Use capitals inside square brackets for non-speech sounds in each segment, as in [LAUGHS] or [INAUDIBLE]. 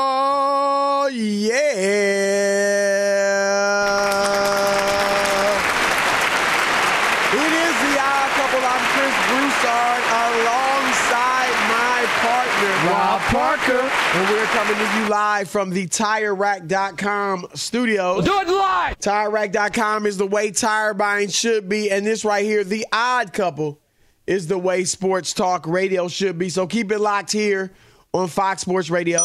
Oh, yeah. It is the odd couple. I'm Chris Broussard alongside my partner, Rob Parker. And we're coming to you live from the TireRack.com studios. Do it live! TireRack.com is the way tire buying should be. And this right here, the odd couple, is the way sports talk radio should be. So keep it locked here on Fox Sports Radio,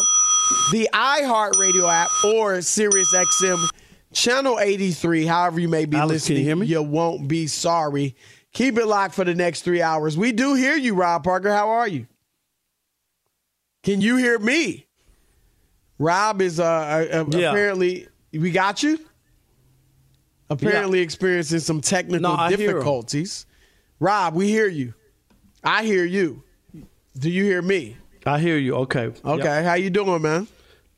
the iHeartRadio app, or SiriusXM Channel 83. However, you may be Alex, can listening, you hear me? you won't be sorry. Keep it locked for the next three hours. We do hear you, Rob Parker. How are you? Can you hear me? Rob is uh, uh, Yeah. apparently we got you. Apparently experiencing some technical No, I hear him. difficulties. Rob, we hear you. I hear you. Do you hear me? I hear you. Okay. Okay, Yep. how you doing, man?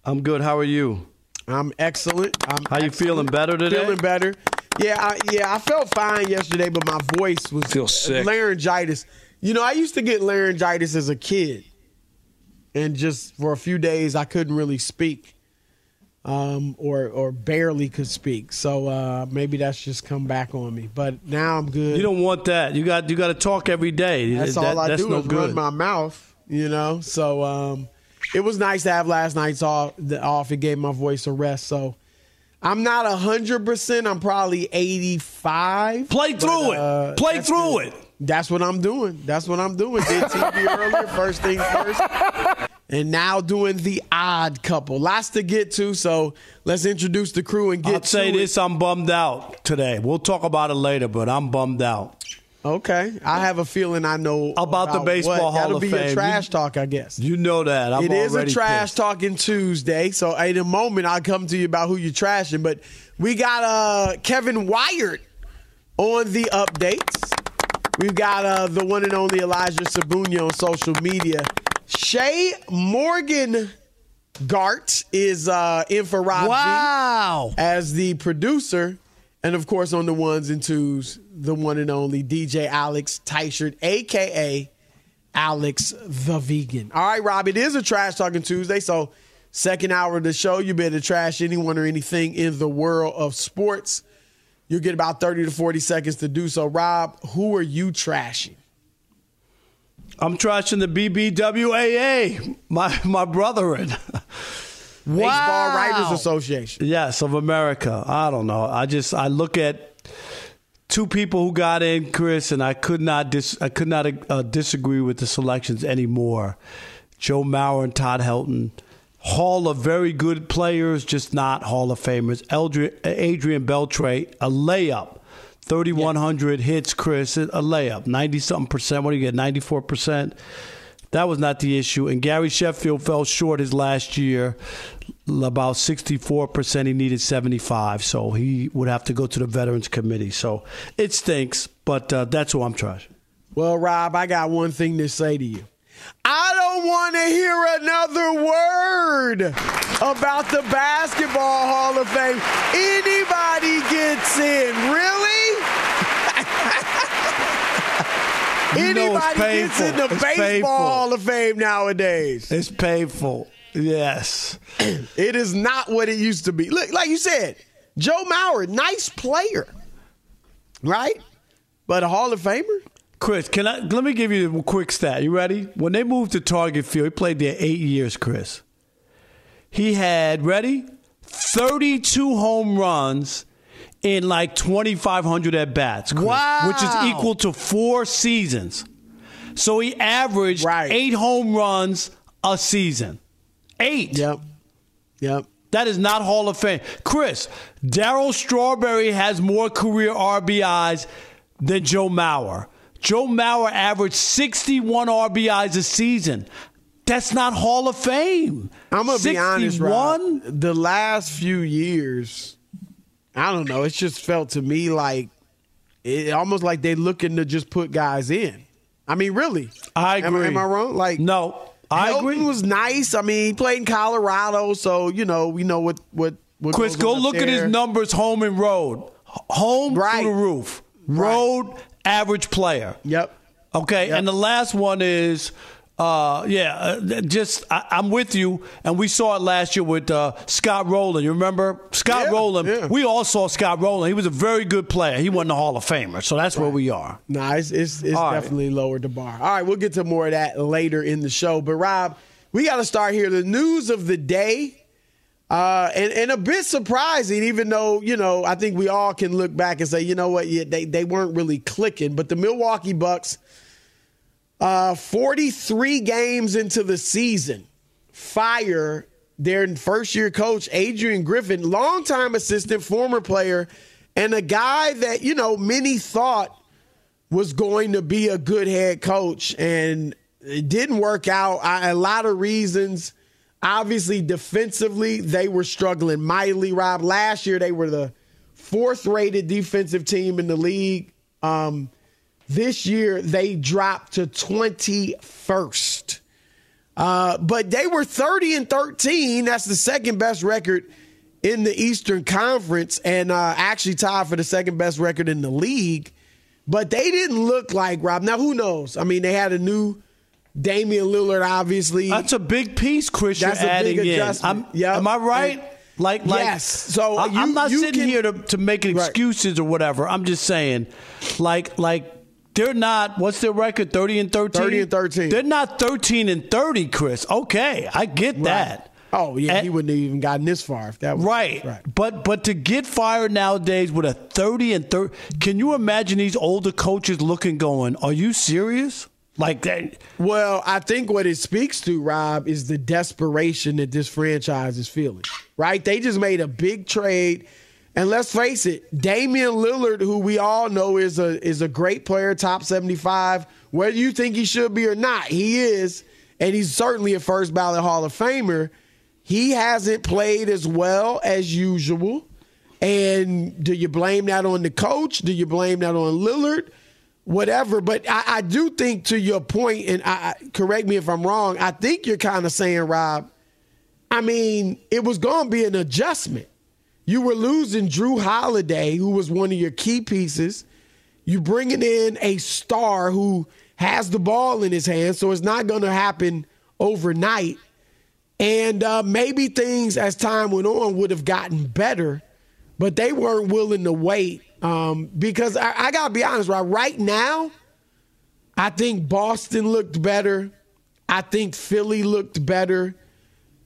I'm good. How are you? I'm excellent. I'm How you excellent. feeling better today? Feeling better. Yeah, I, yeah, I felt fine yesterday, but my voice was Feel sick. laryngitis. You know, I used to get laryngitis as a kid, and just for a few days I couldn't really speak, um, or or barely could speak. So uh, maybe that's just come back on me. But now I'm good. You don't want that. You got you got to talk every day. That's That- all I that's do no is good. run my mouth, you know. So um, it was nice to have last night's off. The off it gave my voice a rest. So I'm not hundred percent. I'm probably eighty five. Play through it. Play through it. That's what I'm doing. That's what I'm doing. Did TV [LAUGHS] earlier, first things first. And now doing the odd couple. Lots to get to, so let's introduce the crew and get to. I'll say it. this: I'm bummed out today. We'll talk about it later, but I'm bummed out. Okay, I have a feeling I know About the Baseball what. Hall That'll of be Fame. a trash talk, I guess. You know that. I'm It is a trash pissed. talking Tuesday. So in a moment, I'll come to you about who you're trashing. But we got uh, Kevin Wyatt on the updates. We've got uh, the one and only Elijah Sabunia on social media. Shay Morgan Gart is uh, in for Rob G Wow. as the producer. And of course, on the ones and twos, the one and only DJ Alex Teichert, aka Alex the Vegan. All right, Rob, it is a trash talking Tuesday. So, second hour of the show, you better trash anyone or anything in the world of sports. You'll get about 30 to 40 seconds to do so. Rob, who are you trashing? I'm trashing the BBWAA, my my brethren. [LAUGHS] Baseball Writers Association. Yes, of America. I don't know. I just I look at two people who got in, Chris, and I could not dis, I could not uh, disagree with the selections anymore. Joe Mauer and Todd Helton, Hall of very good players, just not Hall of Famers. Eldri- Adrian Beltre, a layup 3,100 hits, Chris, a layup, 90 something percent. What do you get, 94 percent? That was not the issue. And Gary Sheffield fell short his last year, about 64%. He needed 75, so he would have to go to the Veterans Committee. So it stinks, but uh, that's who I'm trashing. Well, Rob, I got one thing to say to you. I don't want to hear another word about the Basketball Hall of Fame. Anybody gets in. Really? You know it's Anybody gets in the It's Baseball painful. Hall of Fame nowadays. It's painful. Yes. [CLEARS THROAT] It is not what it used to be. Look, like you said, Joe Mauer, nice player, right? But a Hall of Famer? Chris, can I let me give you a quick stat. You ready? When they moved to Target Field, he played there eight years, Chris. He had ready? 32 home runs in like 2,500 at bats, Wow. which is equal to four seasons. So he averaged Right. eight home runs a season. Eight. Yep. Yep. That is not Hall of Fame. Chris, Darryl Strawberry has more career RBIs than Joe Mauer. Joe Mauer averaged 61 RBIs a season. That's not Hall of Fame. I'm gonna be honest, Rob. The last few years, I don't know. It just felt to me like it almost like they looking to just put guys in. I mean, really? I agree. am I wrong? Like No, I Helton agree. Was nice. I mean, he played in Colorado, so you know we know what what. what Chris, go look at his numbers home and road. Home Right. through the roof. Road average player. Yep. Okay, Yep. and the last one is, uh, yeah, uh, just I, I'm with you, and we saw it last year with uh, Scott Rolen. You remember Scott Yeah, Rolen? yeah. We all saw Scott Rolen. He was a very good player. He wasn't a Hall of Famer, so that's where we are. Nah, it's it's, it's All right. definitely lowered the bar. All right, we'll get to more of that later in the show. But Rob, we got to start here. The news of the day, uh, and and a bit surprising, even though you know I think we all can look back and say, you know what, yeah, they they weren't really clicking. But the Milwaukee Bucks, uh, forty three games into the season, fire their first year coach Adrian Griffin, longtime assistant, former player, and a guy that you know many thought was going to be a good head coach, and it didn't work out. I, a lot of reasons. Obviously, defensively, they were struggling mightily. Rob, last year they were the fourth-rated defensive team in the league. Um, this year they dropped to 21st. Uh, but they were 30 and 13. That's the second best record in the Eastern Conference and uh, actually tied for the second best record in the league. But they didn't look like Rob. Now, who knows? I mean, they had a new Damian Lillard, obviously. That's a big piece, Chris. That's a big adjustment. Yep. Am I right? And- like, like, Yes. So I, you- am not you sitting can- here to, to make Right. excuses or whatever. I'm just saying, like, like they're not. What's their record? Thirty and thirteen. 30 and 13. They're not thirteen and thirty, Chris. Okay, I get that. oh, yeah, And- he wouldn't have even gotten this far if that was Right. But but to get fired nowadays with a 30 and 30 can you imagine these older coaches looking going, "Are you serious?" Like that Well, I think what it speaks to, Rob, is the desperation that this franchise is feeling. Right? They just made a big trade. And let's face it, Damian Lillard, who we all know is a is a great player, top 75, whether you think he should be or not, he is, and he's certainly a first ballot Hall of Famer. He hasn't played as well as usual. And do you blame that on the coach? Do you blame that on Lillard? Whatever. But I, I do think, to your point, and I, correct me if I'm wrong, I think you're kind of saying, Rob, I mean, it was going to be an adjustment. You were losing Jrue Holiday, who was one of your key pieces. You bringing in a star who has the ball in his hand, so it's not going to happen overnight. And uh, maybe things as time went on would have gotten better, but they weren't willing to wait. Um, because I, I got to be honest, right? Right now, I think Boston looked better. I think Philly looked better.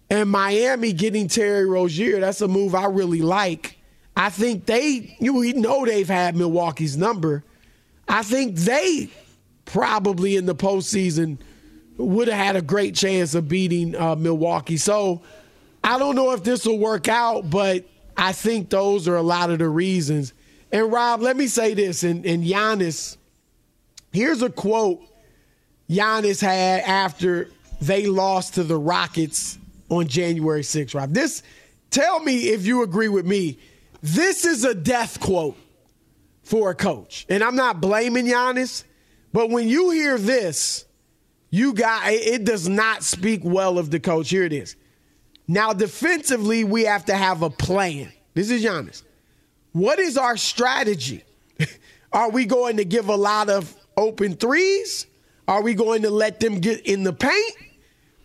And Miami getting Terry Rozier, that's a move I really like. I think they, you know they've had Milwaukee's number. I think they probably in the postseason would have had a great chance of beating uh, Milwaukee. So I don't know if this will work out, but I think those are a lot of the reasons. And Rob, let me say this, and, and Giannis, here's a quote Giannis had after they lost to the Rockets on January 6th, Rob. This tell me if you agree with me. This is a death quote for a coach. And I'm not blaming Giannis, but when you hear this, you got it does not speak well of the coach. Here it is. Now, defensively, we have to have a plan. This is Giannis. What is our strategy? [LAUGHS] Are we going to give a lot of open threes? Are we going to let them get in the paint?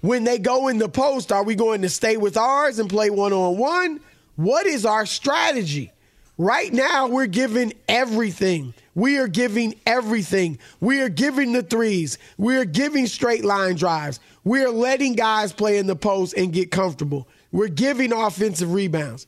When they go in the post, are we going to stay with ours and play one on one? What is our strategy? Right now, we're giving everything. We are giving everything. We are giving the threes. We are giving straight line drives. We are letting guys play in the post and get comfortable. We're giving offensive rebounds.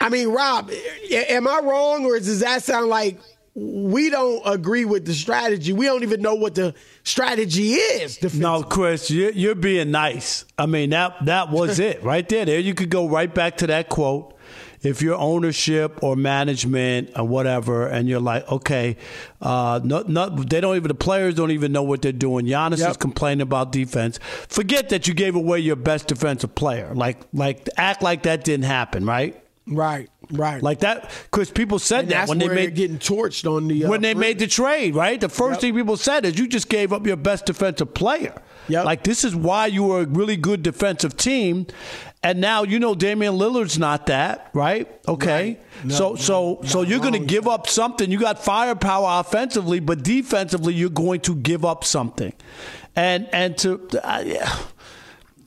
I mean, Rob, am I wrong or does that sound like we don't agree with the strategy? We don't even know what the strategy is. No, Chris, you're, you're being nice. I mean, that that was [LAUGHS] it right there. There, you could go right back to that quote if you're ownership or management or whatever, and you're like, okay, uh, no, no, they don't even the players don't even know what they're doing. Giannis yep. is complaining about defense. Forget that you gave away your best defensive player. Like, like act like that didn't happen, right? Right, right. Like that, because people said and that when they made getting torched on the uh, when they made the trade. Right, the first yep. thing people said is you just gave up your best defensive player. Yep. Like this is why you were a really good defensive team, and now you know Damian Lillard's not that, right? Okay. Right. No, so so no, so you're going to give up something. You got firepower offensively, but defensively you're going to give up something. And and to uh,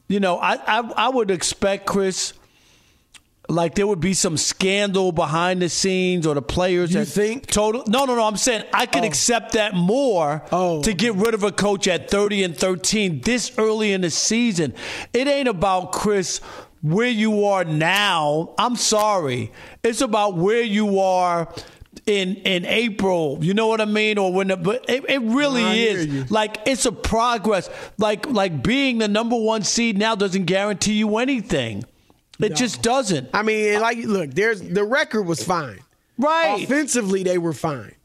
you know, I, I I would expect Chris like there would be some scandal behind the scenes or the players. You think total? No, no, no. I'm saying I could oh. accept that more oh. to get rid of a coach at 30 and 13 this early in the season. It ain't about Chris where you are now. I'm sorry. It's about where you are in in April. You know what I mean? Or when the, but it, it really I is like it's a progress. Like like being the number one seed now doesn't guarantee you anything. It no. just doesn't. I mean, uh, like, look, there's the record was fine. Right. Offensively, they were fine.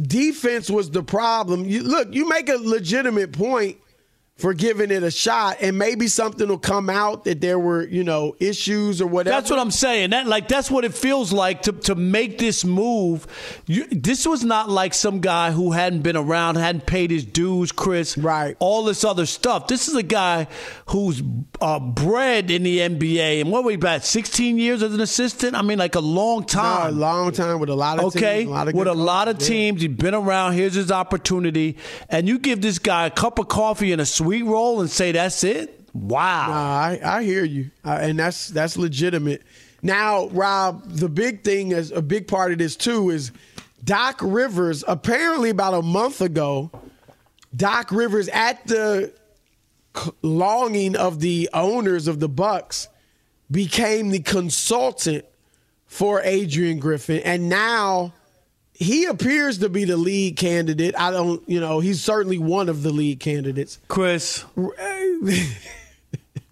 Defense was the problem. You, look, you make a legitimate point for giving it a shot and maybe something will come out that there were you know issues or whatever. That's what i'm saying. That like that's what it feels like to, to make this move. You, this was not like some guy who hadn't been around hadn't paid his dues chris right. all this other stuff. This is a guy who's uh, bred in the nba and what we about 16 years as an assistant? I mean like a long time no, a long time with a lot of okay teams, a lot of with a lot of teams. He's been around. Here's his opportunity. And you give this guy a cup of coffee and a sweet roll and say that's it? Wow. Nah, I, I hear you, uh, and that's that's legitimate. Now, Rob, the big thing is a big part of this too is Doc Rivers. Apparently, about a month ago, Doc Rivers, at the longing of the owners of the Bucks, became the consultant for Adrian Griffin, and now he appears to be the lead candidate. I don't, you know, he's certainly one of the lead candidates. Chris,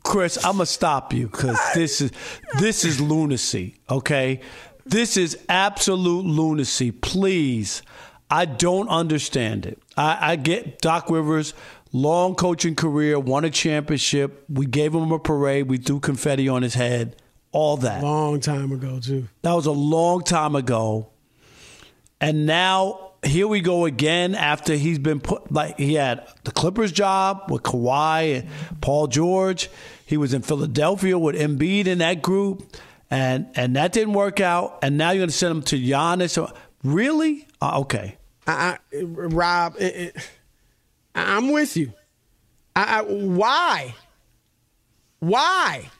Chris, I'm gonna stop you because this is this is lunacy. Okay, this is absolute lunacy. Please, I don't understand it. I, I get Doc Rivers. Long coaching career, won a championship. We gave him a parade. We threw confetti on his head. All that. Long time ago, too. That was a long time ago and now here we go again after he's been put like he had the Clippers job with Kawhi and Paul George. He was in Philadelphia with Embiid in that group, and and that didn't work out. And now you're going to send him to Giannis. Really? Uh, okay. I, I, Rob, it, it, I'm with you. I, I, why? Why?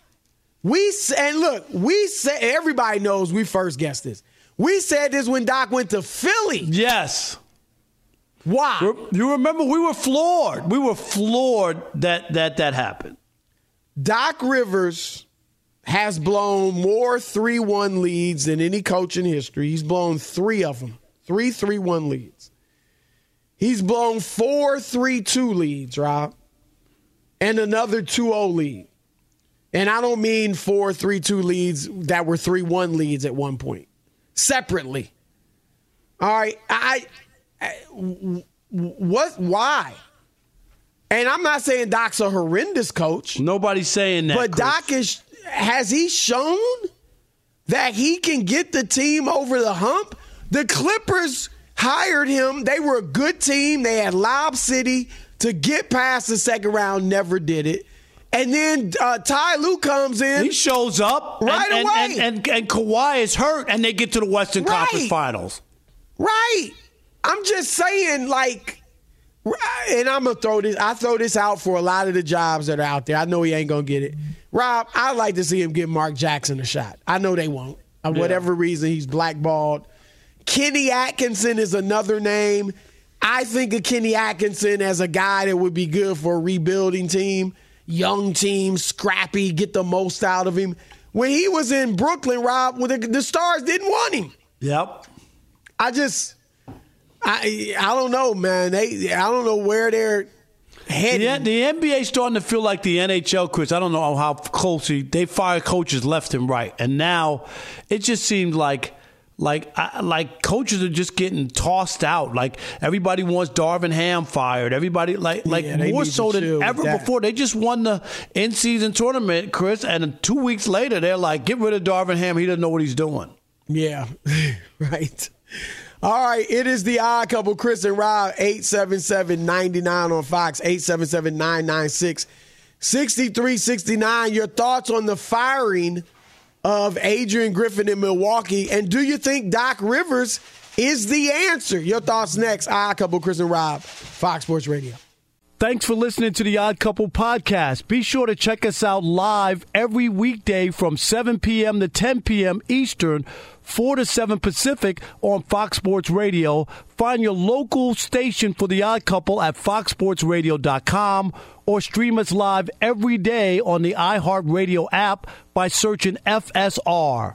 We and look, we say everybody knows we first guessed this. We said this when Doc went to Philly. Yes. Why? You remember we were floored. We were floored that that that happened. Doc Rivers has blown more 3-1 leads than any coach in history. He's blown 3 of them. 3 3-1 leads. He's blown four 3-2 leads, Rob. And another 2-0 lead. And I don't mean four 3-2 leads that were 3-1 leads at one point separately. All right, I, I what? Why? And I'm not saying Doc's a horrendous coach. Nobody's saying that. But Chris. Doc is has he shown that he can get the team over the hump? The Clippers hired him. They were a good team. They had Lob City to get past the second round, never did it. And then uh, Ty Lue comes in. He shows up right and, away. And, and, and, and Kawhi is hurt, and they get to the Western Right. Conference Finals. Right. I'm just saying, like, and I'm gonna throw this. I throw this out for a lot of the jobs that are out there. I know he ain't gonna get it. Rob, I'd like to see him give Mark Jackson a shot. I know they won't. For whatever reason, he's blackballed. Kenny Atkinson is another name. I think of Kenny Atkinson as a guy that would be good for a rebuilding team, young team, scrappy, get the most out of him. When he was in Brooklyn, Rob, the, the Stars didn't want him. Yep. I just, I, I don't know, man. They, I don't know where they're heading. The, the NBA starting to feel like the NHL, Chris. I don't know how closely they fire coaches left and right, and now it just seems like. Like, I, like coaches are just getting tossed out. Like everybody wants Darvin Ham fired. Everybody like, like Yeah, more so than ever before. They just won the in season tournament, Chris, and two weeks later they're like, get rid of Darvin Ham. He doesn't know what he's doing. Yeah, [LAUGHS] right. All right, it is the odd couple, Chris and Rob, 877-99 on Fox, 877-996-6369. Your thoughts on the firing of Adrian Griffin in Milwaukee, and do you think Doc Rivers is the answer? Your thoughts next, odd couple, Chris and Rob, Fox Sports Radio. Thanks for listening to the Odd Couple podcast. Be sure to check us out live every weekday from 7 p.m. to 10 p.m. Eastern, 4 to 7 Pacific on Fox Sports Radio. Find your local station for the Odd Couple at foxsportsradio.com or stream us live every day on the iHeartRadio app by searching FSR.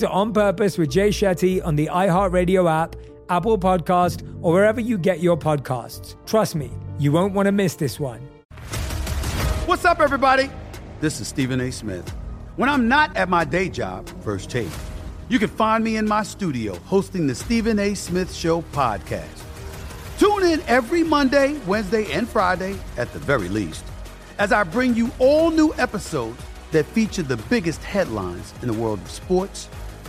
to On Purpose with Jay Shetty on the iHeartRadio app, Apple Podcast, or wherever you get your podcasts. Trust me, you won't want to miss this one. What's up, everybody? This is Stephen A. Smith. When I'm not at my day job, First Take, you can find me in my studio hosting the Stephen A. Smith Show podcast. Tune in every Monday, Wednesday, and Friday, at the very least, as I bring you all new episodes that feature the biggest headlines in the world of sports,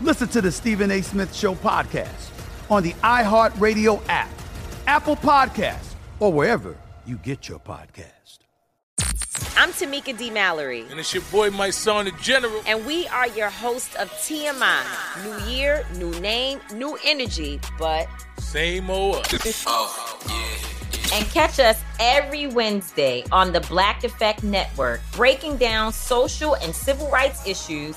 listen to the Stephen A. Smith Show podcast on the iHeartRadio app, Apple Podcasts, or wherever you get your podcast. I'm Tamika D. Mallory. And it's your boy, my son, the general. And we are your hosts of TMI. New year, new name, new energy, but Same old us. Oh, yeah, And catch us every Wednesday on the Black Effect Network, breaking down social and civil rights issues,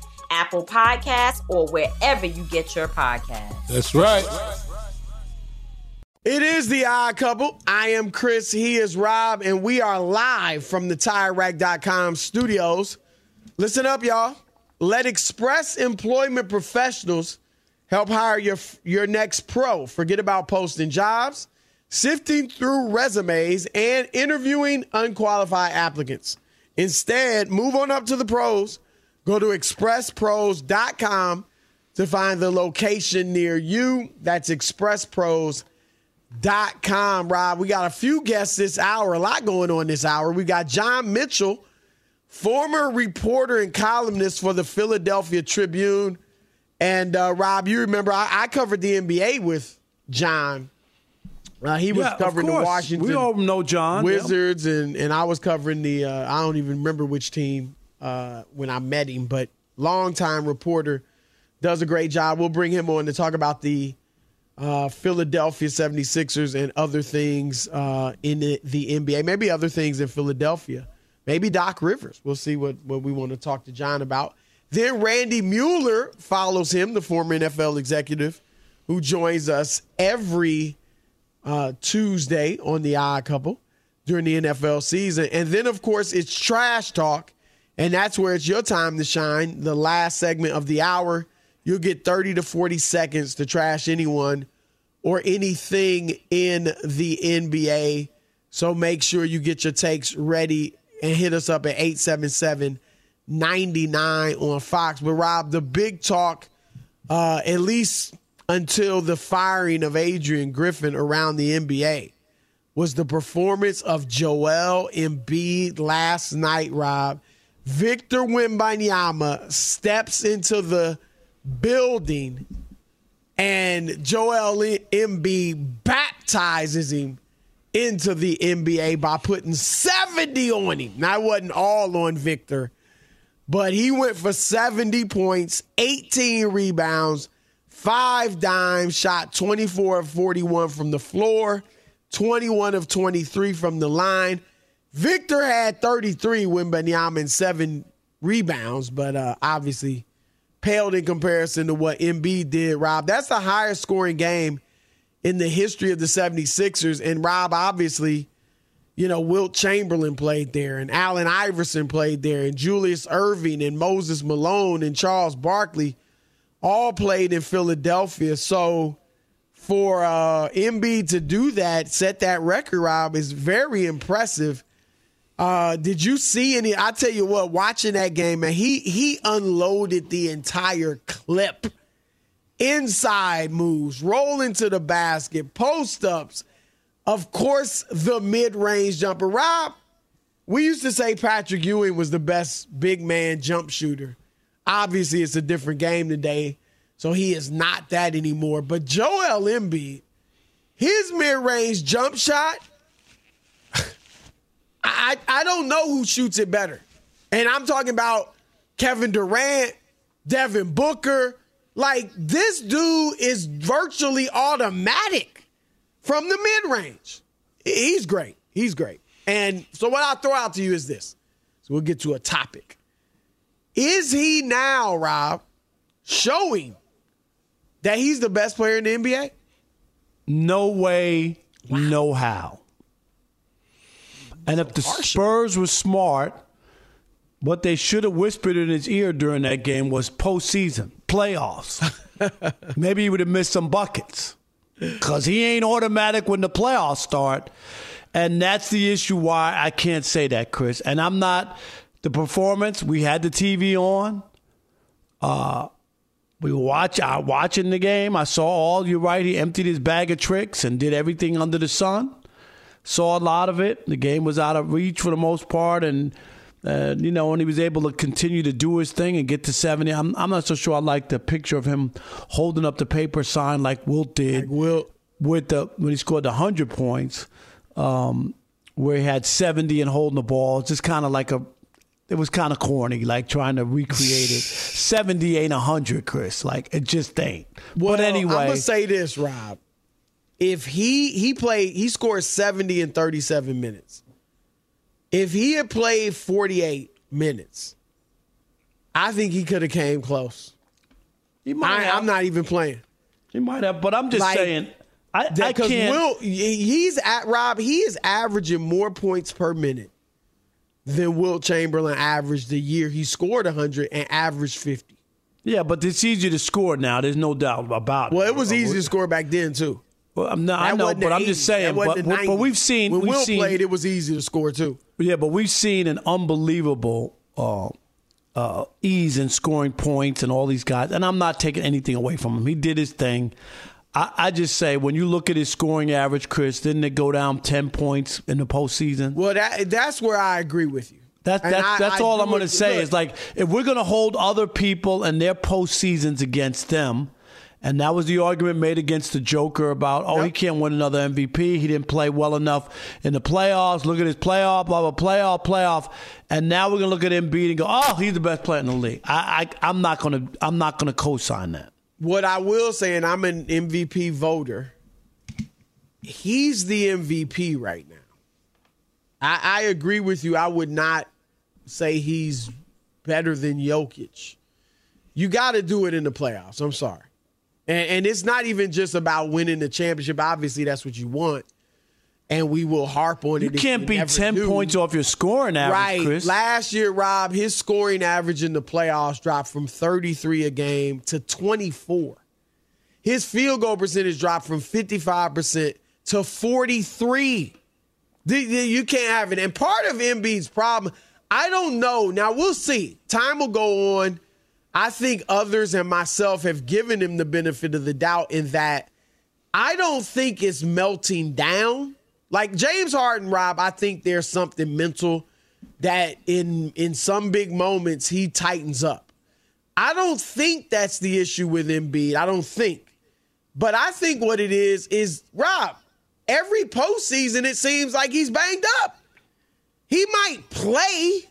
Apple Podcasts, or wherever you get your podcasts. That's right. It is the odd couple. I am Chris. He is Rob, and we are live from the TireRack.com studios. Listen up, y'all. Let Express Employment Professionals help hire your your next pro. Forget about posting jobs sifting through resumes and interviewing unqualified applicants. Instead, move on up to the pros. Go to expresspros.com to find the location near you. That's expresspros.com, Rob. We got a few guests this hour, a lot going on this hour. We got John Mitchell, former reporter and columnist for the Philadelphia Tribune. And uh, Rob, you remember I, I covered the NBA with John uh, he was Yeah, covering the. Washington. We all know John, Wizards, and and I was covering the. Uh, I don't even remember which team uh, when I met him, but longtime reporter does a great job. We'll bring him on to talk about the uh, Philadelphia 76ers and other things uh, in the, the NBA, maybe other things in Philadelphia, maybe Doc Rivers. We'll see what what we want to talk to John about. Then Randy Mueller follows him, the former NFL executive, who joins us every uh, Tuesday on the Odd Couple during the NFL season. And then, of course, it's trash talk, and that's where it's your time to shine. The last segment of the hour, you'll get 30 to 40 seconds to trash anyone or anything in the NBA. So make sure you get your takes ready and hit us up at 877 99 on Fox. But, Rob, the big talk, uh, at least until the firing of Adrian Griffin around the NBA was the performance of Joel Embiid last night, Rob. Victor Wembanyama steps into the building and Joel Embiid baptizes him into the NBA by putting 70 on him. Now, it wasn't all on Victor, but he went for 70 points, 18 rebounds, five dimes, shot 24 of 41 from the floor, 21 of 23 from the line. Victor had 33 Wembanyama and seven rebounds, but uh, obviously paled in comparison to what Embiid did, Rob. That's the highest scoring game in the history of the 76ers. And Rob, obviously, you know, Wilt Chamberlain played there, and Allen Iverson played there, and Julius Erving, and Moses Malone, and Charles Barkley all played in Philadelphia. So for uh, Embiid to do that, set that record, Rob, is very impressive. Uh, did you see any? I tell you what, watching that game, man, he he unloaded the entire clip. Inside moves, rolling to the basket, post ups. Of course, the mid range jumper. Rob, we used to say Patrick Ewing was the best big man jump shooter. Obviously, it's a different game today, so he is not that anymore. But Joel Embiid, his mid range jump shot, I, I don't know who shoots it better. And I'm talking about Kevin Durant, Devin Booker. Like, this dude is virtually automatic from the mid range. He's great. He's great. And so, what I'll throw out to you is this. So, we'll get to a topic. Is he now, Rob, showing that he's the best player in the NBA? No way, no how. And if the Spurs were smart, what they should have whispered in his ear during that game was postseason, playoffs. [LAUGHS] Maybe he would have missed some buckets because he ain't automatic when the playoffs start. And that's the issue why I can't say that, Chris. And I'm not the performance. We had the TV on. Uh, we were watch, uh, watching the game. I saw all, you're right, he emptied his bag of tricks and did everything under the sun. Saw a lot of it. The game was out of reach for the most part, and uh, you know, and he was able to continue to do his thing and get to 70. I'm, I'm not so sure I like the picture of him holding up the paper sign like Wilt did. Like Wilt. With the, when he scored the 100 points, um, where he had 70 and holding the ball. It's just kind of like a, it was kind of corny, like trying to recreate it. [LAUGHS] 70 ain't 100, Chris. Like, it just ain't. Well, but anyway. I'm going to say this, Rob. If he, he played, he scored 70 in 37 minutes if he had played 48 minutes, I think he could have came close. He might I, am not even playing. He might have, but I'm just like, saying. I, I can't. Will, he's at Rob. He is averaging more points per minute than Wilt Chamberlain averaged the year he scored 100 and averaged 50. Yeah, but it's easier to score now. There's no doubt about it. Well, it was easy to score back then too. Well, I'm not, I know, but I'm just saying. But, but, we've seen when we've Will seen, played, it was easy to score too. Yeah, but we've seen an unbelievable uh, uh, ease in scoring points and all these guys. And I'm not taking anything away from him. He did his thing. I, I, just say when you look at his scoring average, Chris, didn't it go down ten points in the postseason? Well, that that's where I agree with you. That, that's I, that's I all I'm going to say look, is like if we're going to hold other people and their postseasons against them and that was the argument made against the Joker about, oh, yep. he can't win another MVP. He didn't play well enough in the playoffs. Look at his playoff, blah, blah, playoff, playoff. And now we're gonna look at Embiid and go, oh, he's the best player in the league. I, I I'm not gonna I'm not gonna co-sign that. What I will say, and I'm an MVP voter, he's the MVP right now. I, I agree with you. I would not say he's better than Jokic. You got to do it in the playoffs. I'm sorry. And, and it's not even just about winning the championship. Obviously, that's what you want. And we will harp on it. you it. Can't you be 10 do. points off your scoring average, right. Chris. Last year, Rob, his scoring average in the playoffs dropped from 33 a game to 24. His field goal percentage dropped from 55% to 43. You can't have it. And part of Embiid's problem, I don't know. Now, we'll see. Time will go on I think others and myself have given him the benefit of the doubt in that I don't think it's melting down. Like James Harden, Rob, I think there's something mental that in in some big moments he tightens up. I don't think that's the issue with Embiid. I don't think. But I think what it is is Rob, every postseason it seems like he's banged up. He might play,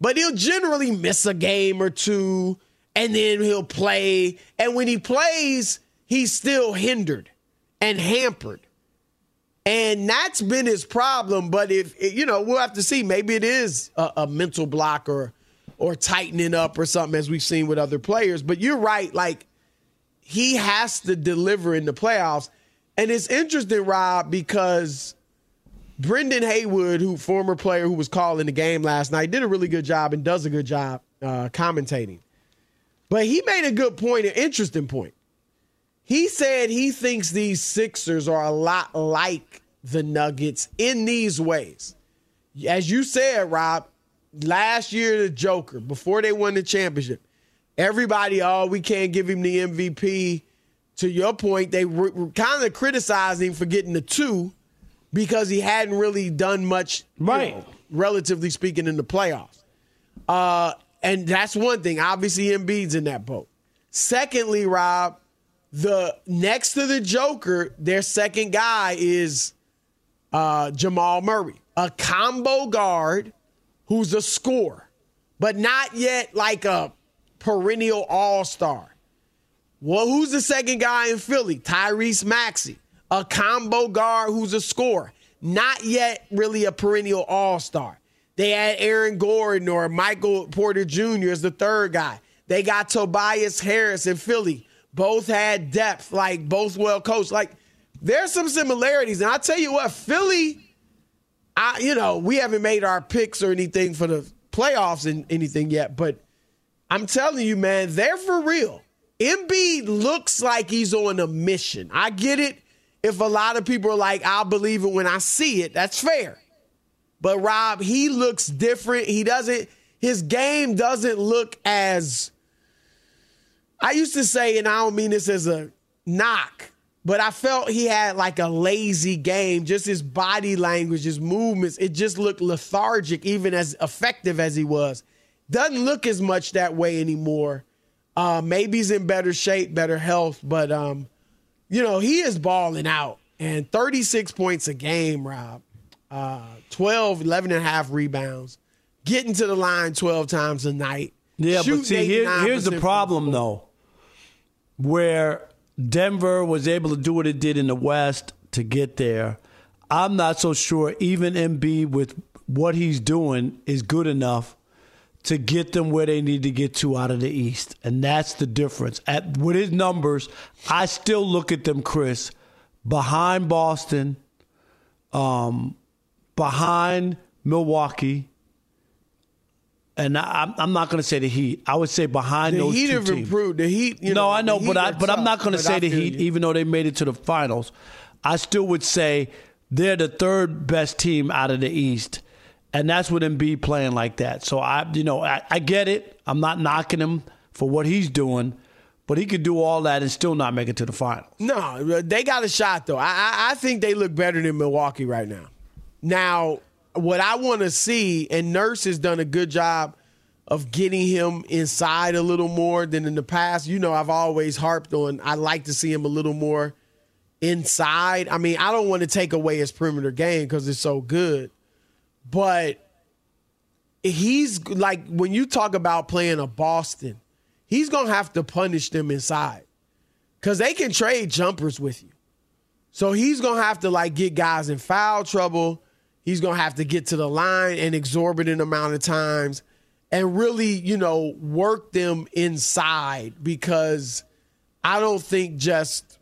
but he'll generally miss a game or two and then he'll play. And when he plays, he's still hindered and hampered. And that's been his problem. But if, you know, we'll have to see. Maybe it is a, a mental block or, or tightening up or something, as we've seen with other players. But you're right. Like, he has to deliver in the playoffs. And it's interesting, Rob, because Brendan Haywood, who former player who was calling the game last night, did a really good job and does a good job uh, commentating. But he made a good point, an interesting point. He said he thinks these Sixers are a lot like the Nuggets in these ways. As you said, Rob, last year the Joker, before they won the championship, everybody, oh, we can't give him the MVP. To your point, they were, kind of criticizing him for getting the two because he hadn't really done much, right? Know, relatively speaking, in the playoffs. Uh, and that's one thing. Obviously, Embiid's in that boat. Secondly, Rob, the next to the Joker, their second guy is uh, Jamal Murray, a combo guard who's a scorer, but not yet like a perennial all star. Well, who's the second guy in Philly? Tyrese Maxey, a combo guard who's a scorer, not yet really a perennial all star. They had Aaron Gordon or Michael Porter Jr. as the third guy. They got Tobias Harris in Philly. Both had depth, like both well coached. Like there's some similarities. And I tell you what, Philly, I you know, we haven't made our picks or anything for the playoffs and anything yet, but I'm telling you, man, they're for real. Embiid looks like he's on a mission. I get it. If a lot of people are like, I'll believe it when I see it, that's fair. But Rob, he looks different. He doesn't, his game doesn't look as, I used to say, and I don't mean this as a knock, but I felt he had like a lazy game. Just his body language, his movements, it just looked lethargic, even as effective as he was. Doesn't look as much that way anymore. Uh, maybe he's in better shape, better health, but um, you know, he is balling out. And 36 points a game, Rob. Uh, 12, 11 and a half rebounds. Getting to the line 12 times a night. Yeah, but see, here, here's the problem, though, where Denver was able to do what it did in the West to get there. I'm not so sure even Embiid with what he's doing is good enough to get them where they need to get to out of the East. And that's the difference. At with his numbers, I still look at them, Chris, behind Boston, um, behind Milwaukee, and I, I'm not going to say the Heat. I would say behind the those Heat two have teams. improved. The Heat, you no, know, I know, but I but I'm not going to say I the Heat, you. even though they made it to the finals. I still would say they're the third best team out of the East, and that's with Embiid playing like that. So I, you know, I, I get it. I'm not knocking him for what he's doing, but he could do all that and still not make it to the final. No, they got a shot though. I, I, I think they look better than Milwaukee right now. Now, what I want to see, and Nurse has done a good job of getting him inside a little more than in the past. You know, I've always harped on. I like to see him a little more inside. I mean, I don't want to take away his perimeter game because it's so good, but he's like when you talk about playing a Boston, he's gonna have to punish them inside because they can trade jumpers with you. So he's gonna have to like get guys in foul trouble. He's gonna have to get to the line an exorbitant amount of times and really, you know, work them inside because I don't think just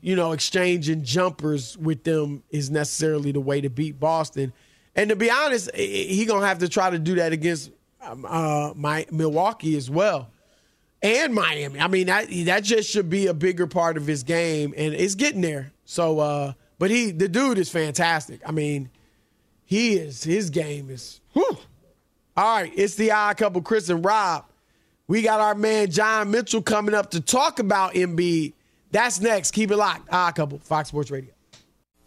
you know exchanging jumpers with them is necessarily the way to beat Boston. And to be honest, he gonna have to try to do that against um, uh, my Milwaukee as well and Miami. I mean, that that just should be a bigger part of his game, and it's getting there. So, uh, but he, the dude is fantastic. I mean, he is. His game is. Whew. All right, it's the odd couple, Chris and Rob. We got our man John Mitchell coming up to talk about Embiid. That's next. Keep it locked. Odd couple, Fox Sports Radio.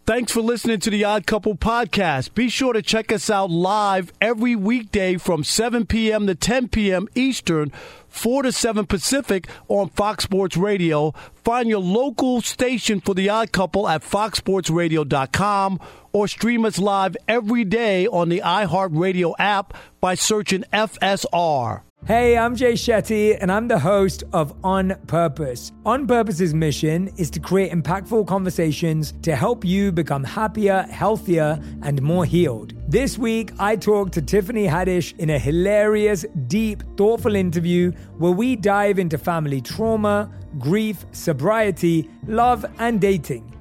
Thanks for listening to the Odd Couple podcast. Be sure to check us out live every weekday from 7 p.m. to 10 p.m. Eastern, 4 to 7 Pacific on Fox Sports Radio. Find your local station for the Odd Couple at foxsportsradio.com or stream us live every day on the iHeartRadio app by searching FSR. Hey, I'm Jay Shetty, and I'm the host of On Purpose. On Purpose's mission is to create impactful conversations to help you become happier, healthier, and more healed. This week, I talked to Tiffany Haddish in a hilarious, deep, thoughtful interview where we dive into family trauma, grief, sobriety, love, and dating.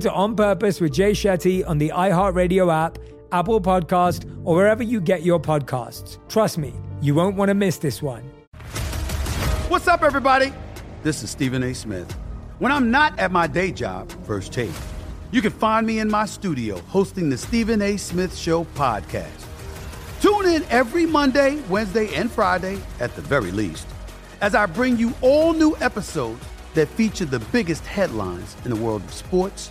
to On Purpose with Jay Shetty on the iHeartRadio app, Apple Podcast, or wherever you get your podcasts. Trust me, you won't want to miss this one. What's up, everybody? This is Stephen A. Smith. When I'm not at my day job, First Take, you can find me in my studio hosting the Stephen A. Smith Show podcast. Tune in every Monday, Wednesday, and Friday, at the very least, as I bring you all new episodes that feature the biggest headlines in the world of sports,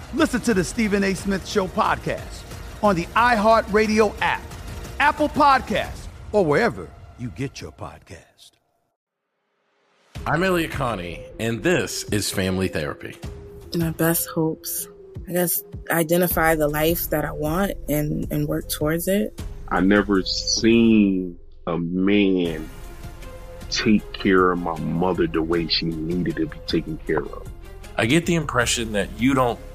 listen to the Stephen A. Smith Show podcast on the iHeartRadio app, Apple Podcasts, or wherever you get your podcast. I'm Elliott Connie, and this is Family Therapy. My best hopes. I guess identify the life that I want and, and work towards it. I never seen a man take care of my mother the way she needed to be taken care of. I get the impression that you don't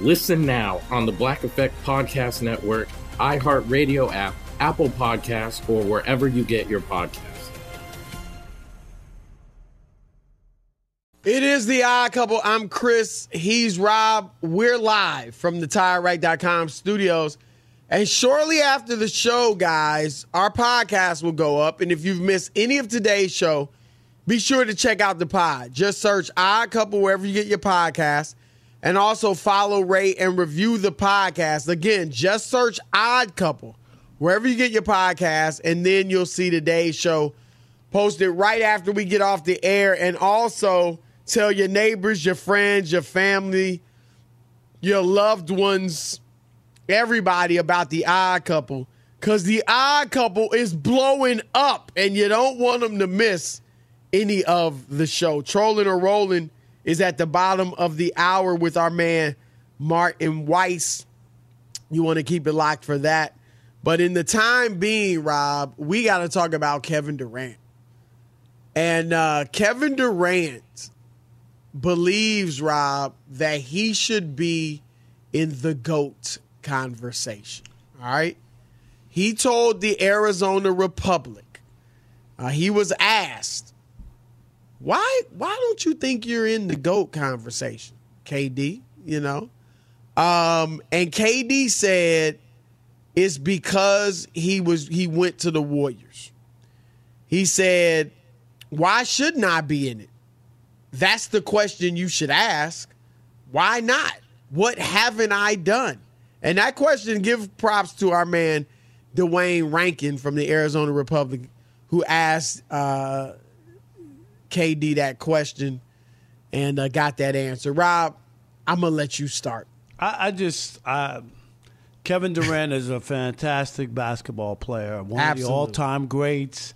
Listen now on the Black Effect Podcast Network, iHeartRadio app, Apple Podcasts, or wherever you get your podcasts. It is the odd couple. I'm Chris. He's Rob. We're live from the TireRack.com studios. And shortly after the show, guys, our podcast will go up. And if you've missed any of today's show, be sure to check out the pod. Just search Odd Couple wherever you get your podcast. And also follow, rate, and review the podcast. Again, just search Odd Couple wherever you get your podcast. And then you'll see today's show posted right after we get off the air. And also, Tell your neighbors, your friends, your family, your loved ones, everybody about the odd couple. Because the odd couple is blowing up and you don't want them to miss any of the show. Trolling or Rolling is at the bottom of the hour with our man, Martin Weiss. You want to keep it locked for that. But in the time being, Rob, we got to talk about Kevin Durant. And uh, Kevin Durant believes, Rob, that he should be in the GOAT conversation. All right. He told the Arizona Republic, uh, he was asked, why, why don't you think you're in the GOAT conversation, KD? You know? Um, and KD said it's because he was he went to the Warriors. He said, Why shouldn't I be in it? That's the question you should ask. Why not? What haven't I done? And that question, give props to our man, Duane Rankin from the Arizona Republic, who asked uh, KD that question and uh, got that answer. Rob, I'm going to let you start. I, I just, I, Kevin Durant is a fantastic basketball player, one Absolutely. of the all time greats.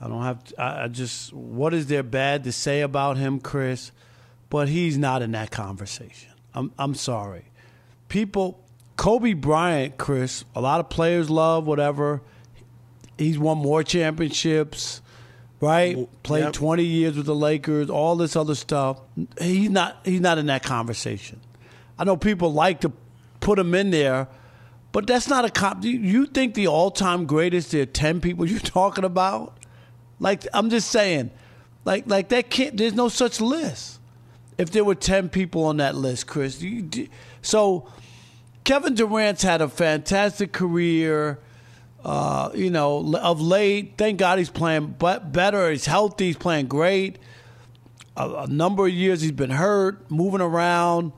I don't have. To, I, I just. What is there bad to say about him, Chris? But he's not in that conversation. I'm. I'm sorry. People. Kobe Bryant, Chris. A lot of players love whatever. He's won more championships, right? Played Yep. 20 years with the Lakers. All this other stuff. He's not. He's not in that conversation. I know people like to put him in there, but that's not a comp. You, think the all-time greatest? There are 10 people [LAUGHS] you're talking about. Like I'm just saying, like like that can't. There's no such list. If there were ten people on that list, Chris, you, so Kevin Durant's had a fantastic career. Uh, you know, of late, thank God he's playing but better. He's healthy. He's playing great. A, a number of years he's been hurt, moving around.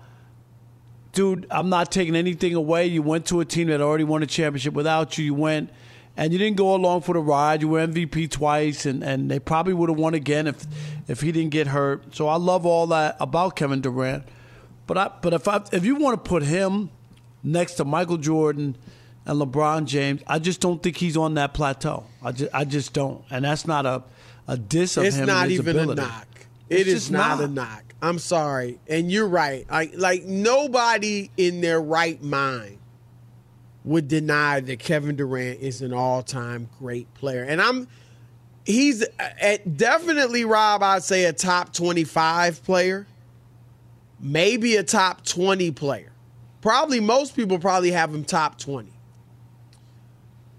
Dude, I'm not taking anything away. You went to a team that already won a championship without you. You went and you didn't go along for the ride. You were MVP twice, and, and they probably would have won again if if he didn't get hurt. So I love all that about Kevin Durant. But I but if I if you want to put him next to Michael Jordan and LeBron James, I just don't think he's on that plateau. I just I just don't, and that's not a a diss of It's him. not and his even ability. a knock. It's It is just not, not. a knock. I'm sorry, and you're right. I, like nobody in their right mind would deny that Kevin Durant is an all-time great player, and I'm he's at definitely Rob. I'd say a top 25 player, maybe a top 20 player. Probably most people probably have him top 20,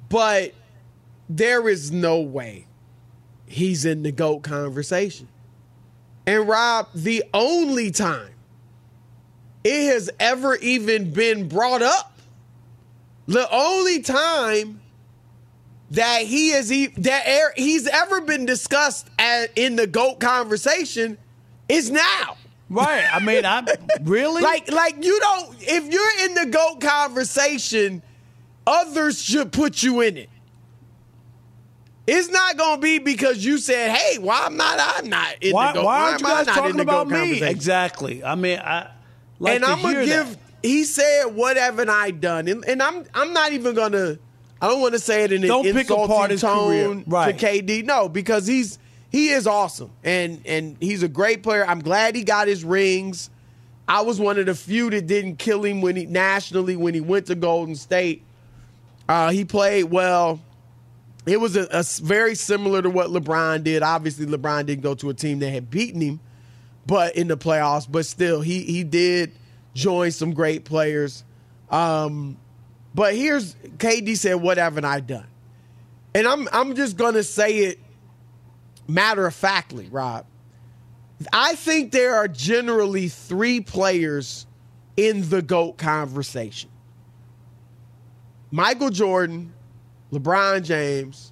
but there is no way he's in the GOAT conversation. And Rob, the only time it has ever even been brought up, the only time that he is e- that he's ever been discussed in the GOAT conversation is now. Right. I mean, I [LAUGHS] really like like you don't. If you're in the goat conversation, others should put you in it. It's not gonna be because you said, "Hey, why I'm not? I'm not in why, the goat. why aren't am you I guys talking about me? Exactly. I mean, I like and I'm gonna give. that. He said, "What haven't I done?" And, and I'm I'm not even gonna. I don't want to say it in Don't an pick insulting apart his tone Right. to KD. No, because he's he is awesome and and he's a great player. I'm glad he got his rings. I was one of the few that didn't kill him when he nationally when he went to Golden State. Uh, he played well. It was a, a very similar to what LeBron did. Obviously, LeBron didn't go to a team that had beaten him, but in the playoffs. But still, he he did join some great players. Um, but here's KD said, "What haven't I done?" And I'm I'm just gonna say it matter of factly, Rob. I think there are generally three players in the GOAT conversation. Michael Jordan, LeBron James,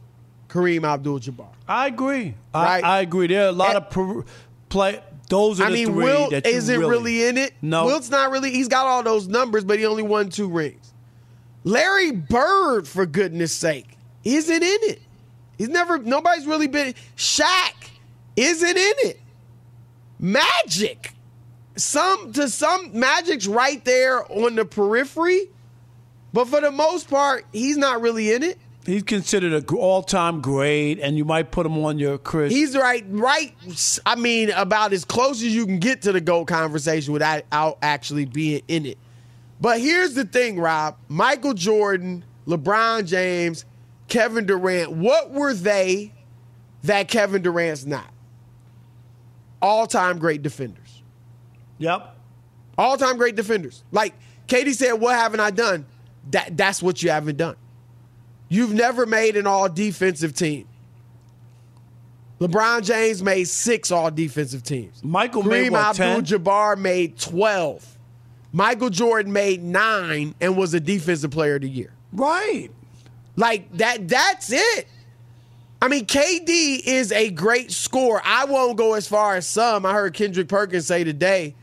Kareem Abdul Jabbar. I agree. Right? I, I agree. There are a lot of per, play. Those are I the mean, three Wilt that you isn't really, really, in it. No. Wilt's not really. He's got all those numbers, but he only won two rings. Larry Bird, for goodness sake, isn't in it. He's never. Nobody's really been. Shaq isn't in it. Magic, some to some Magic's right there on the periphery, but for the most part, he's not really in it. He's considered an all-time great, and you might put him on your Chris. He's right, right. I mean, about as close as you can get to the GOAT conversation without actually being in it. But here's the thing, Rob: Michael Jordan, LeBron James, Kevin Durant. What were they that Kevin Durant's not? All-time great defenders. Yep. All-time great defenders. Like KD said, "What haven't I done?" That that's what you haven't done. You've never made an all-defensive team. LeBron James made six all defensive teams. Michael Kareem 10? Abdul-Jabbar made twelve. Michael Jordan made nine and was a defensive player of the year. Right. Like that. That's it. I mean, KD is a great scorer. I won't go as far as some. I heard Kendrick Perkins say today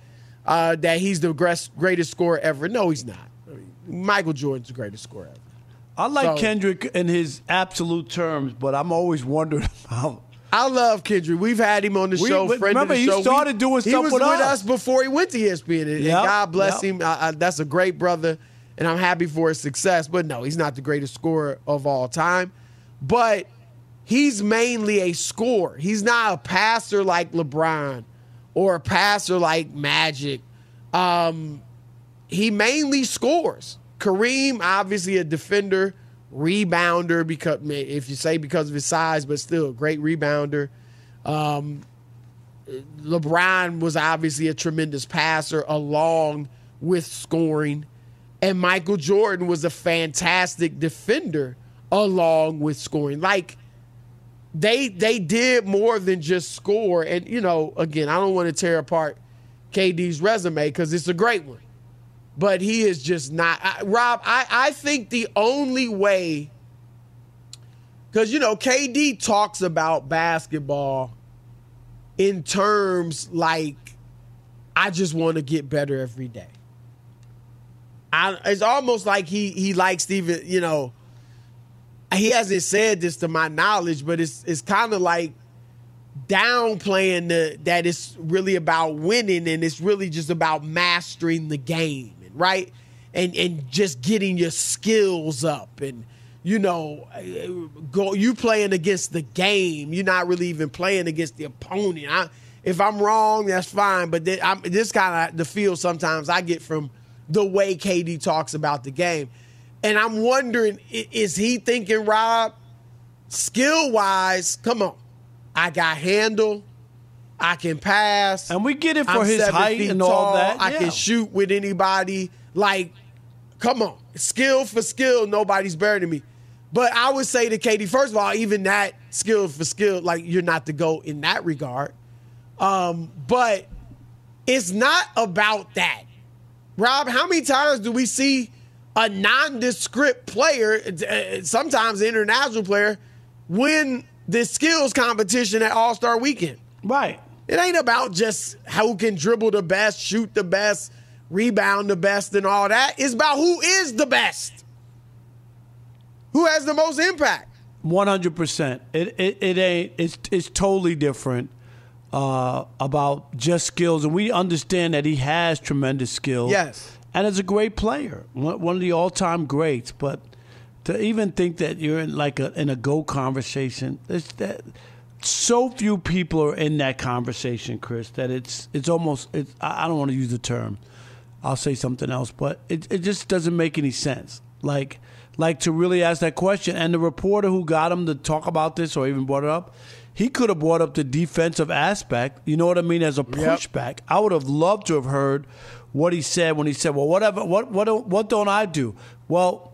uh, that he's the greatest scorer ever. No, he's not. Michael Jordan's the greatest scorer ever. I like So- Kendrick in his absolute terms, but I'm always wondering [LAUGHS] about. I love Kendrick. We've had him on the We- show. but friend of remember, the he show. started doing he stuff was with with us. us before he went to ESPN, and, and God bless yep. him. I, I, that's a great brother, and I'm happy for his success. But no, he's not the greatest scorer of all time. But he's mainly a scorer. He's not a passer like LeBron or a passer like Magic. Um, he mainly scores. Kareem, obviously a defender, rebounder because if you say because of his size, but still a great rebounder. Um, LeBron was obviously a tremendous passer along with scoring. And Michael Jordan was a fantastic defender along with scoring. Like they they did more than just score. And you know, again, I don't want to tear apart KD's resume because it's a great one. But he is just not I, Rob, I, I think the only way because you know, KD talks about basketball in terms like I just want to get better every day. I, it's almost like he he likes Steven, you know. He hasn't said this to my knowledge, but it's it's kind of like downplaying the that it's really about winning and it's really just about mastering the game, right? And and just getting your skills up and you know go you playing against the game. You're not really even playing against the opponent. I, if I'm wrong, that's fine. But I'm, this kind of the feel sometimes I get from the way KD talks about the game, and I'm wondering is he thinking Rob skill wise? Come on, I got handle. I can pass, and we get it for I'm his height and all tall. that, I yeah. can shoot with anybody. Like, come on, skill for skill, nobody's better than me. But I would say to KD, first of all, even that skill for skill, like you're not the go in that regard. Um, but it's not about that. Rob, how many times do we see a nondescript player, sometimes an international player, win the skills competition at All Star Weekend? Right. It ain't about just who can dribble the best, shoot the best, rebound the best, and all that. It's about who is the best. Who has the most impact? One hundred percent. It it it ain't. It's it's totally different uh, about just skills, and we understand that he has tremendous skills. Yes, and is a great player, one one of the all time greats. But to even think that you're in like a in a go conversation, it's that so few people are in that conversation, Chris, that it's it's almost it's, I don't want to use the term. I'll say something else, but it it just doesn't make any sense. Like like to really ask that question. And the reporter who got him to talk about this or even brought it up, he could have brought up the defensive aspect. You know what I mean? As a pushback, I would have loved to have heard what he said when he said, "Well, whatever, what what don't- what don't I do?" Well,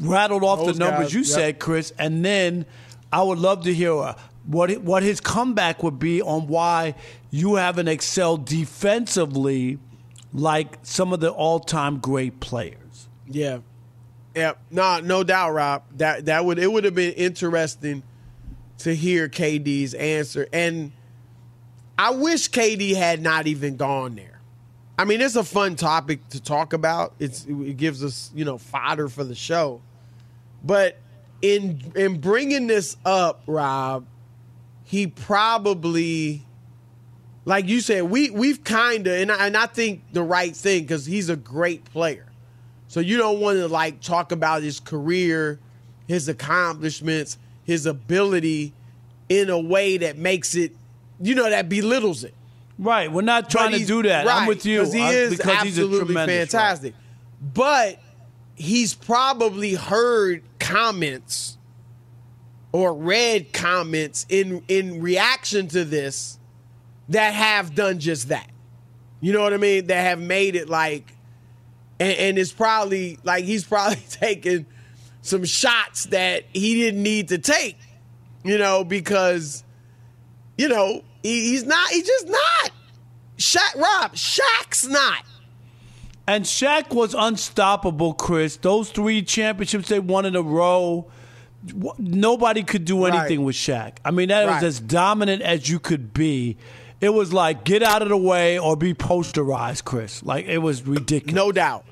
rattled off Those the numbers guys, you yep. said, Chris, and then I would love to hear uh, what what his comeback would be on why you haven't excelled defensively like some of the all-time great players. Yeah. Yeah. No, no doubt, Rob. That that would it would have been interesting to hear KD's answer. And I wish KD had not even gone there. I mean, it's a fun topic to talk about. It's it gives us, you know, fodder for the show. But in in bringing this up, Rob, he probably like you said, we we've kind of and I, and I think the right thing because he's a great player. So you don't want to like talk about his career, his accomplishments, his ability in a way that makes it, you know, that belittles it. Right. We're not trying to do that. Right, I'm right, with you. he I- is because he's absolutely fantastic. But he's probably heard comments or read comments in in reaction to this that have done just that. You know what I mean? That have made it like, and, and it's probably like he's probably [LAUGHS] taking some shots that he didn't need to take. You know, because you know he, he's not. He's just not. Shaq, Rob, Shaq's not. And Shaq was unstoppable, Chris. Those three championships they won in a row. Nobody could do Right. anything with Shaq. I mean, that Right. was as dominant as you could be. It was like get out of the way or be posterized, Chris. Like it was ridiculous. No doubt,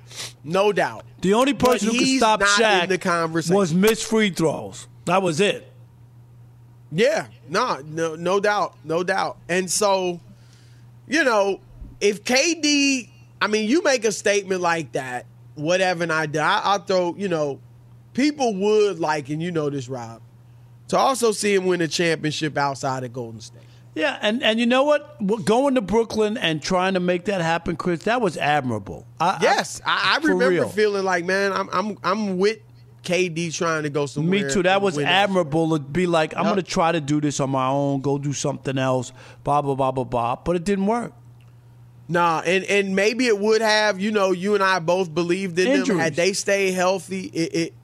no doubt. The only person who could stop Shaq in the conversation. was missed free throws. That was it. Yeah, no, no, no doubt, no doubt. And so, you know, if KD, I mean, you make a statement like that, whatever, and I do, I, I'll throw, you know, people would like, and you know this, Rob, to also see him win a championship outside of Golden State. Yeah, and, and you know what? Going to Brooklyn and trying to make that happen, Chris, that was admirable. I, Yes, I, I for remember real. feeling like, man, I'm, I'm, I'm with KD trying to go somewhere. Me too. That was it. admirable to be like, I'm Yep. going to try to do this on my own, go do something else, blah, blah, blah, blah, blah. But it didn't work. Nah, and and maybe it would have. You know, you and I both believed in them. Injuries. Had they stayed healthy, it, it.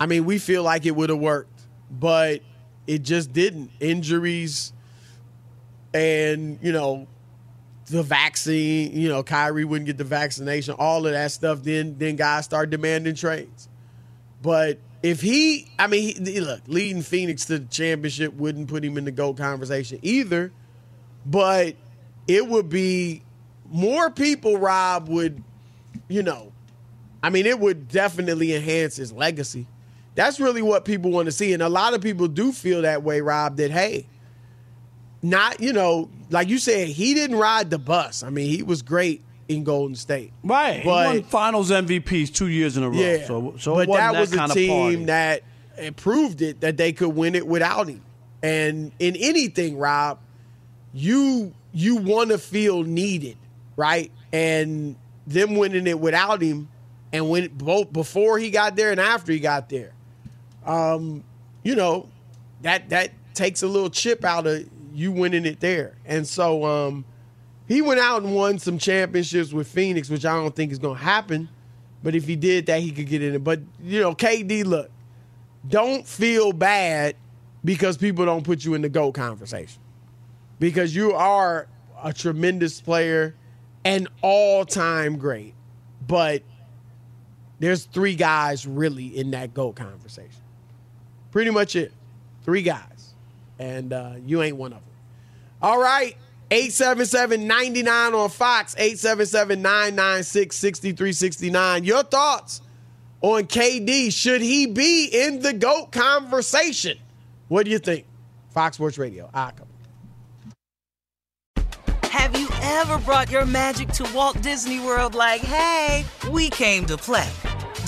I mean, we feel like it would have worked, but it just didn't. Injuries, and you know, the vaccine. You know, Kyrie wouldn't get the vaccination. All of that stuff. Then then guys start demanding trades. But if he, I mean, he, look, leading Phoenix to the championship wouldn't put him in the GOAT conversation either. But it would be more people, Rob, would, you know, I mean, it would definitely enhance his legacy. That's really what people want to see. And a lot of people do feel that way, Rob, that, hey, not, you know, like you said, he didn't ride the bus. I mean, he was great in Golden State. Right. he won finals MVPs two years in a row. Yeah. So, so but it wasn't that was a team that proved it that they could win it without him. And in anything, Rob, you you want to feel needed, right? And them winning it without him, and when both before he got there and after he got there, um, you know, that that takes a little chip out of you winning it there. And so um, he went out and won some championships with Phoenix, which I don't think is going to happen. But if he did that, he could get in it. But you know, KD, look, don't feel bad because people don't put you in the GOAT conversation. Because you are a tremendous player and all-time great. But there's three guys really in that GOAT conversation. Pretty much it. Three guys. And uh, you ain't one of them. All right. 877 99 on Fox, 877 996 6369. Your thoughts on KD? Should he be in the GOAT conversation? What do you think? Fox Sports Radio. I come. Have you ever brought your magic to Walt Disney World like, hey, we came to play?